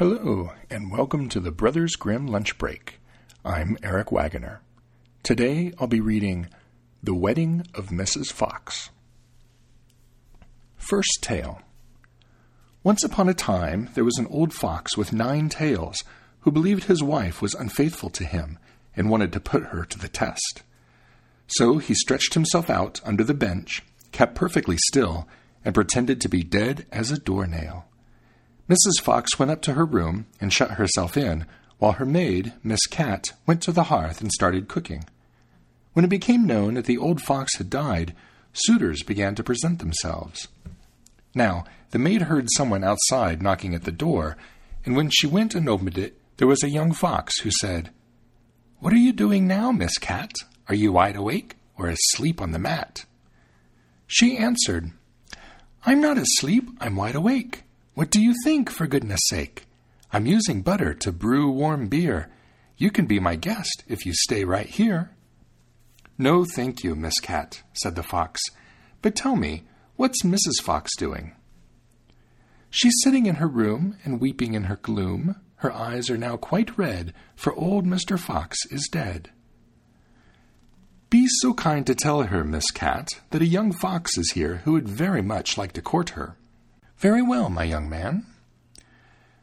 Hello, and welcome to the Brothers Grimm Lunch Break. I'm Eric Wagoner. Today I'll be reading The Wedding of Mrs. Fox. First Tale Once upon a time there was an old fox with nine tails who believed his wife was unfaithful to him and wanted to put her to the test. So he stretched himself out under the bench, kept perfectly still, and pretended to be dead as a doornail. Mrs. Fox went up to her room and shut herself in, while her maid, Miss Cat, went to the hearth and started cooking. When it became known that the old fox had died, suitors began to present themselves. Now, the maid heard someone outside knocking at the door, and when she went and opened it, there was a young fox who said, What are you doing now, Miss Cat? Are you wide awake or asleep on the mat? She answered, I'm not asleep, I'm wide awake. What do you think, for goodness sake? I'm using butter to brew warm beer. You can be my guest if you stay right here. No, thank you, Miss Cat, said the fox. But tell me, what's Mrs. Fox doing? She's sitting in her room and weeping in her gloom. Her eyes are now quite red, for old Mr. Fox is dead. Be so kind to tell her, Miss Cat, that a young fox is here who would very much like to court her. Very well, my young man.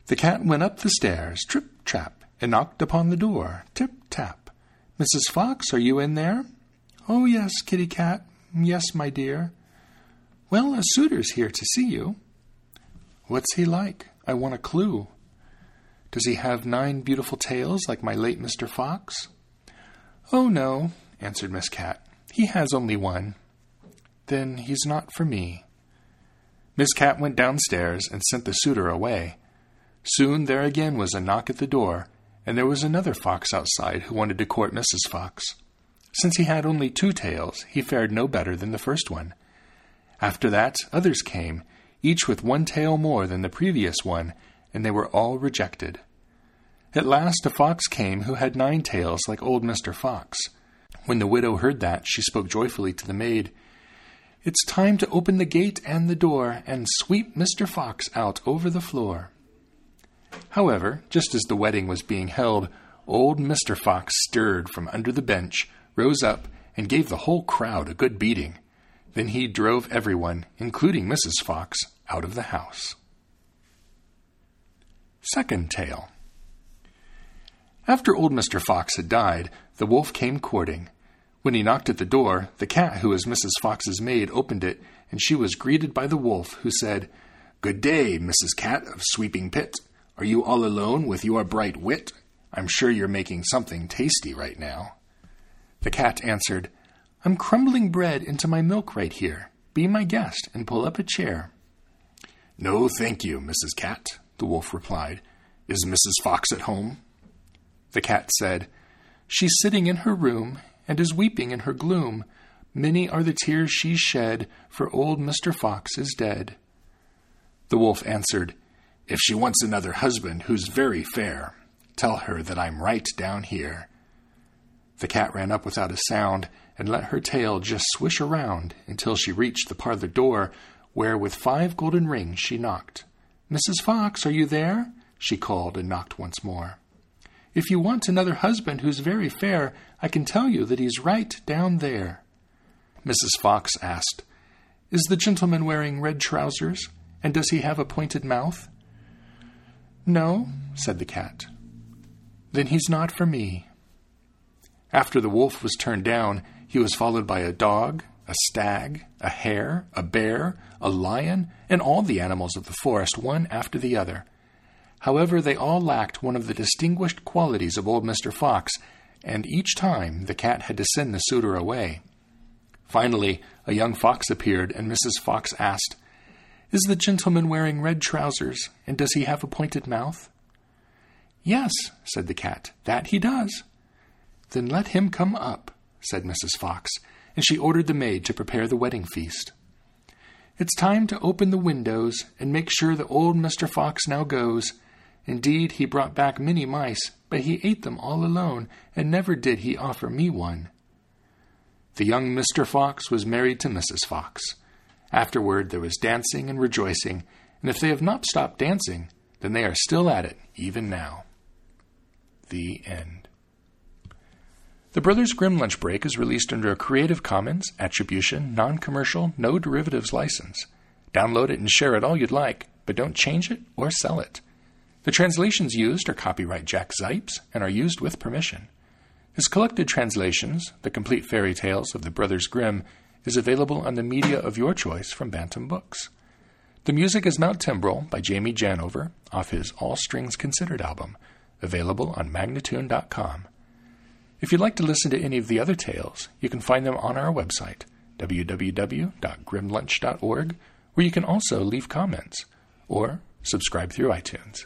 The cat went up the stairs, trip trap, and knocked upon the door, tip tap. Mrs. Fox, are you in there? Oh, yes, kitty cat. Yes, my dear. Well, a suitor's here to see you. What's he like? I want a clue. Does he have nine beautiful tails like my late Mr. Fox? Oh, no, answered Miss Cat. He has only one. Then he's not for me. Miss Cat went downstairs and sent the suitor away. Soon there again was a knock at the door, and there was another fox outside who wanted to court Mrs. Fox. Since he had only two tails, he fared no better than the first one. After that, others came, each with one tail more than the previous one, and they were all rejected. At last a fox came who had nine tails like old Mr. Fox. When the widow heard that, she spoke joyfully to the maid. It's time to open the gate and the door and sweep Mr. Fox out over the floor. However, just as the wedding was being held, old Mr. Fox stirred from under the bench, rose up, and gave the whole crowd a good beating. Then he drove everyone, including Mrs. Fox, out of the house. Second tale. After old Mr. Fox had died, the wolf came courting. When he knocked at the door, the cat, who was Mrs. Fox's maid, opened it, and she was greeted by the wolf, who said, Good day, Mrs. Cat of Sweeping Pit. Are you all alone with your bright wit? I'm sure you're making something tasty right now. The cat answered, I'm crumbling bread into my milk right here. Be my guest and pull up a chair. No, thank you, Mrs. Cat, the wolf replied. Is Mrs. Fox at home? The cat said, She's sitting in her room and is weeping in her gloom. Many are the tears she's shed, for old Mr. Fox is dead. The wolf answered, If she wants another husband who's very fair, tell her that I'm right down here. The cat ran up without a sound and let her tail just swish around until she reached the parlor door, where with five golden rings she knocked. Mrs. Fox, are you there? she called and knocked once more. If you want another husband who's very fair, I can tell you that he's right down there. Mrs. Fox asked, Is the gentleman wearing red trousers, and does he have a pointed mouth? No, said the cat. Then he's not for me. After the wolf was turned down, he was followed by a dog, a stag, a hare, a bear, a lion, and all the animals of the forest, one after the other. However, they all lacked one of the distinguished qualities of old Mr. Fox, and each time the cat had to send the suitor away. Finally, a young fox appeared, and Mrs. Fox asked, Is the gentleman wearing red trousers, and does he have a pointed mouth? Yes, said the cat, that he does. Then let him come up, said Mrs. Fox, and she ordered the maid to prepare the wedding feast. It's time to open the windows and make sure that old Mr. Fox now goes Indeed, he brought back many mice, but he ate them all alone, and never did he offer me one. The young Mr. Fox was married to Mrs. Fox. Afterward there was dancing and rejoicing, and if they have not stopped dancing, then they are still at it, even now. The end. The Brothers Grimm Lunch Break is released under a Creative Commons Attribution, Non Commercial, No Derivatives license. Download it and share it all you'd like, but don't change it or sell it. The translations used are copyright Jack Zipes and are used with permission. His collected translations, The Complete Fairy Tales of the Brothers Grimm, is available on the media of your choice from Bantam Books. The music is Mount Timbrel by Jamie Janover off his All Strings Considered album, available on Magnatune.com. If you'd like to listen to any of the other tales, you can find them on our website, www.grimlunch.org, where you can also leave comments or subscribe through iTunes.